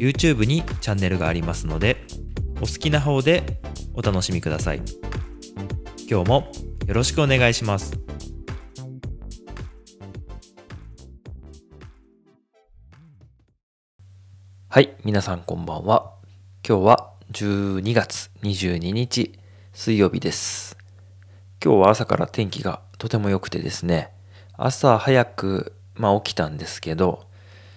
YouTube にチャンネルがありますのでお好きな方でお楽しみください。今日もよろしくお願いします。はい皆さんこんばんは。今日は12月22日水曜日です。今日は朝から天気がとても良くてですね朝早く、まあ、起きたんですけど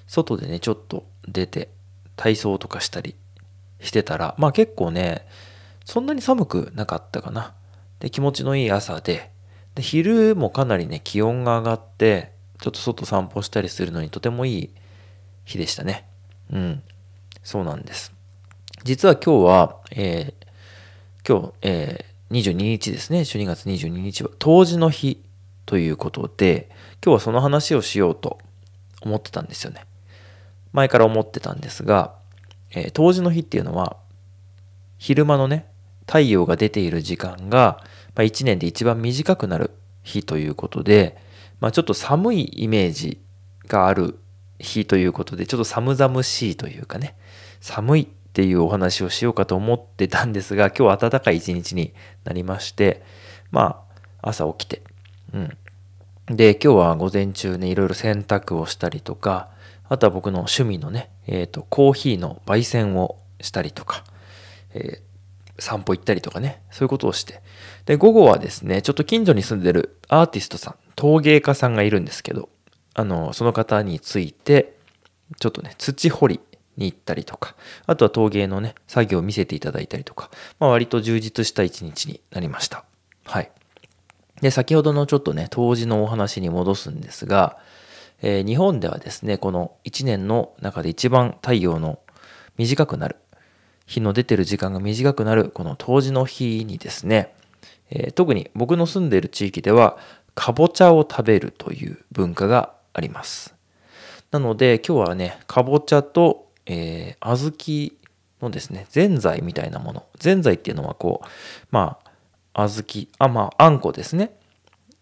外でねちょっと出て体操とかしたりしてたらまあ結構ねそんなに寒くなかったかな。で気持ちのいい朝でで昼もかなりね気温が上がってちょっと外散歩したりするのにとてもいい日でしたね。うん。そうなんです。実は今日は、えー、今日、えー、22日ですね。12月22日は冬至の日ということで今日はその話をしようと思ってたんですよね。前から思ってたんですが、えー、冬至の日っていうのは昼間のね太陽が出ている時間が、まあ、1年で一番短くなる日ということで、まあ、ちょっと寒いイメージがある日ということでちょっと寒々しいというかね寒いっていうお話をしようかと思ってたんですが今日暖かい一日になりましてまあ朝起きてうん。で今日は午前中ねいろいろ洗濯をしたりとかあとは僕の趣味のね、えっ、ー、と、コーヒーの焙煎をしたりとか、えー、散歩行ったりとかね、そういうことをして。で、午後はですね、ちょっと近所に住んでるアーティストさん、陶芸家さんがいるんですけど、あの、その方について、ちょっとね、土掘りに行ったりとか、あとは陶芸のね、作業を見せていただいたりとか、まあ割と充実した一日になりました。はい。で、先ほどのちょっとね、当時のお話に戻すんですが、えー、日本ではですねこの1年の中で一番太陽の短くなる日の出てる時間が短くなるこの冬至の日にですね、えー、特に僕の住んでいる地域ではかぼちゃを食べるという文化があります。なので今日はねかぼちゃと、えー、小豆のですねぜんざいみたいなものぜんざいっていうのはこうまあ小豆あまああんこですね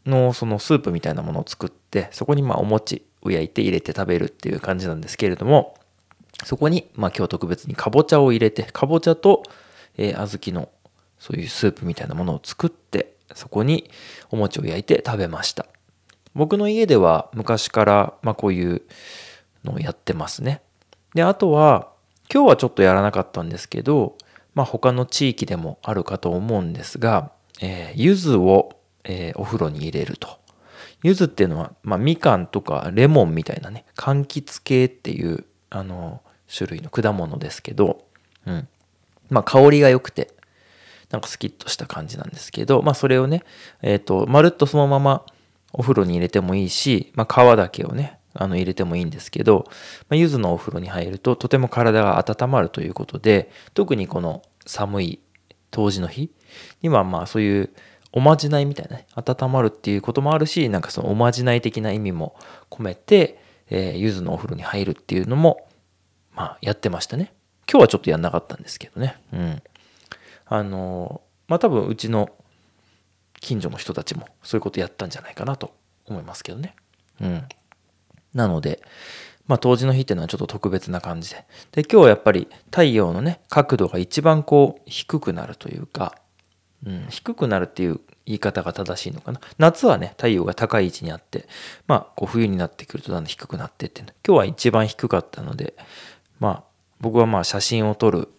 のそのスープみたいなものを作ってそこにまあお餅を焼いて入れて食べるっていう感じなんですけれども、そこに、まあ今日特別にかぼちゃを入れて、かぼちゃと、えー、小豆のそういうスープみたいなものを作って、そこにお餅を焼いて食べました。僕の家では昔から、まあこういうのをやってますね。で、あとは、今日はちょっとやらなかったんですけど、まあ他の地域でもあるかと思うんですが、えー、柚子を、えー、お風呂に入れると。柚子っていうのは、まあ、みかんとかレモンみたいなね、柑橘系っていう、あの、種類の果物ですけど、うん。まあ、香りが良くて、なんかスキッとした感じなんですけど、まあ、それをね、えっ、ー、と、まるっとそのままお風呂に入れてもいいし、まあ、皮だけをね、あの入れてもいいんですけど、まあ、柚子のお風呂に入るととても体が温まるということで特にこの寒い冬至の日にはまあそういうおまじないみたいなね、温まるっていうこともあるし、なんかそのおまじない的な意味も込めて、えー、柚子のお風呂に入るっていうのも、まあ、やってましたね。今日はちょっとやんなかったんですけどね。うん。あのまあ多分うちの近所の人たちもそういうことやったんじゃないかなと思いますけどね。うん。なので、まあ冬至の日っていうのはちょっと特別な感じで。で、今日はやっぱり太陽のね、角度が一番こう低くなるというか、うん、低くなるっていう言い方が正しいのかな。夏はね、太陽が高い位置にあって、まあ、こう冬になってくるとだんだん低くなってって、今日は一番低かったので、まあ、僕はまあ写真を撮る、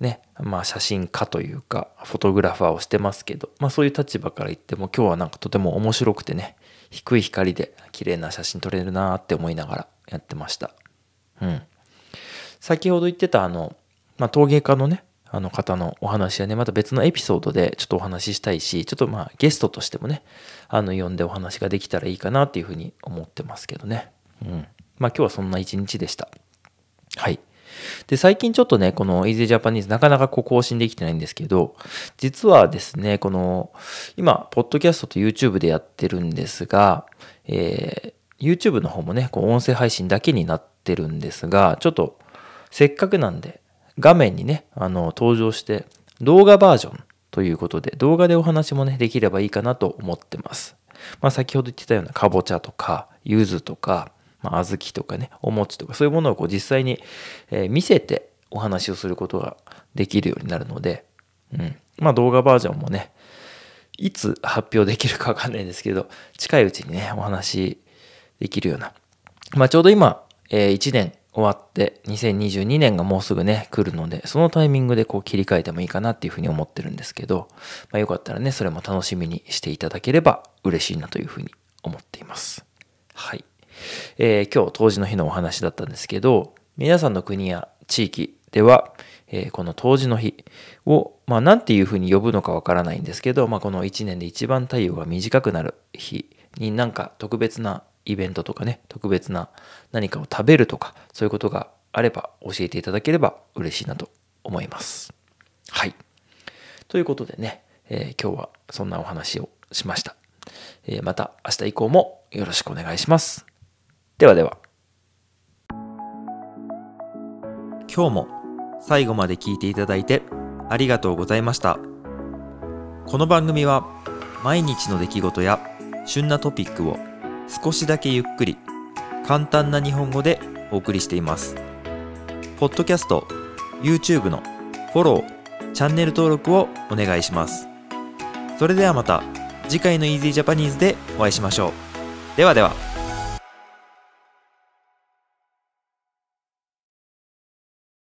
ね、まあ写真家というか、フォトグラファーをしてますけど、まあそういう立場から言っても今日はなんかとても面白くてね、低い光で綺麗な写真撮れるなって思いながらやってました。うん。先ほど言ってたあの、まあ陶芸家のね、あの方のお話やね、また別のエピソードでちょっとお話ししたいし、ちょっとまあゲストとしてもね、あの呼んでお話ができたらいいかなっていうふうに思ってますけどね。うん。まあ今日はそんな一日でした。はい。で、最近ちょっとね、この Easy Japanese なかなかこう更新できてないんですけど、実はですね、この、今、ポッドキャストと YouTube でやってるんですが、えー、YouTube の方もね、こう音声配信だけになってるんですが、ちょっと、せっかくなんで、画面にね、あの、登場して、動画バージョンということで、動画でお話もね、できればいいかなと思ってます。まあ、先ほど言ってたようなかぼちゃとか、柚子とか、まあ、小豆とかね、お餅とか、そういうものをこう実際に、え、見せてお話をすることができるようになるので、うん。まあ、動画バージョンもね、いつ発表できるかわかんないですけど、近いうちにね、お話できるような。まあ、ちょうど今、えー、1年終わって2022年がもうすぐね来るのでそのタイミングでこう切り替えてもいいかなっていうふうに思ってるんですけど、まあ、よかったらねそれも楽しみにしていただければ嬉しいなというふうに思っています。はい、えー、今日当時の日のお話だったんですけど皆さんの国や地域では、えー、この当時の日を、まあ、なんていうふうに呼ぶのかわからないんですけど、まあ、この1年で一番太陽が短くなる日になんか特別なイベントとかね、特別な何かを食べるとか、そういうことがあれば教えていただければ嬉しいなと思います。はい。ということでね、えー、今日はそんなお話をしました。えー、また明日以降もよろしくお願いします。ではでは。今日も最後まで聞いていただいてありがとうございました。この番組は毎日の出来事や旬なトピックを少しだけゆっくり簡単な日本語でお送りしています。ポッドキャスト、YouTube のフォロー、チャンネル登録をお願いします。それではまた次回の Easy Japanese でお会いしましょう。ではでは。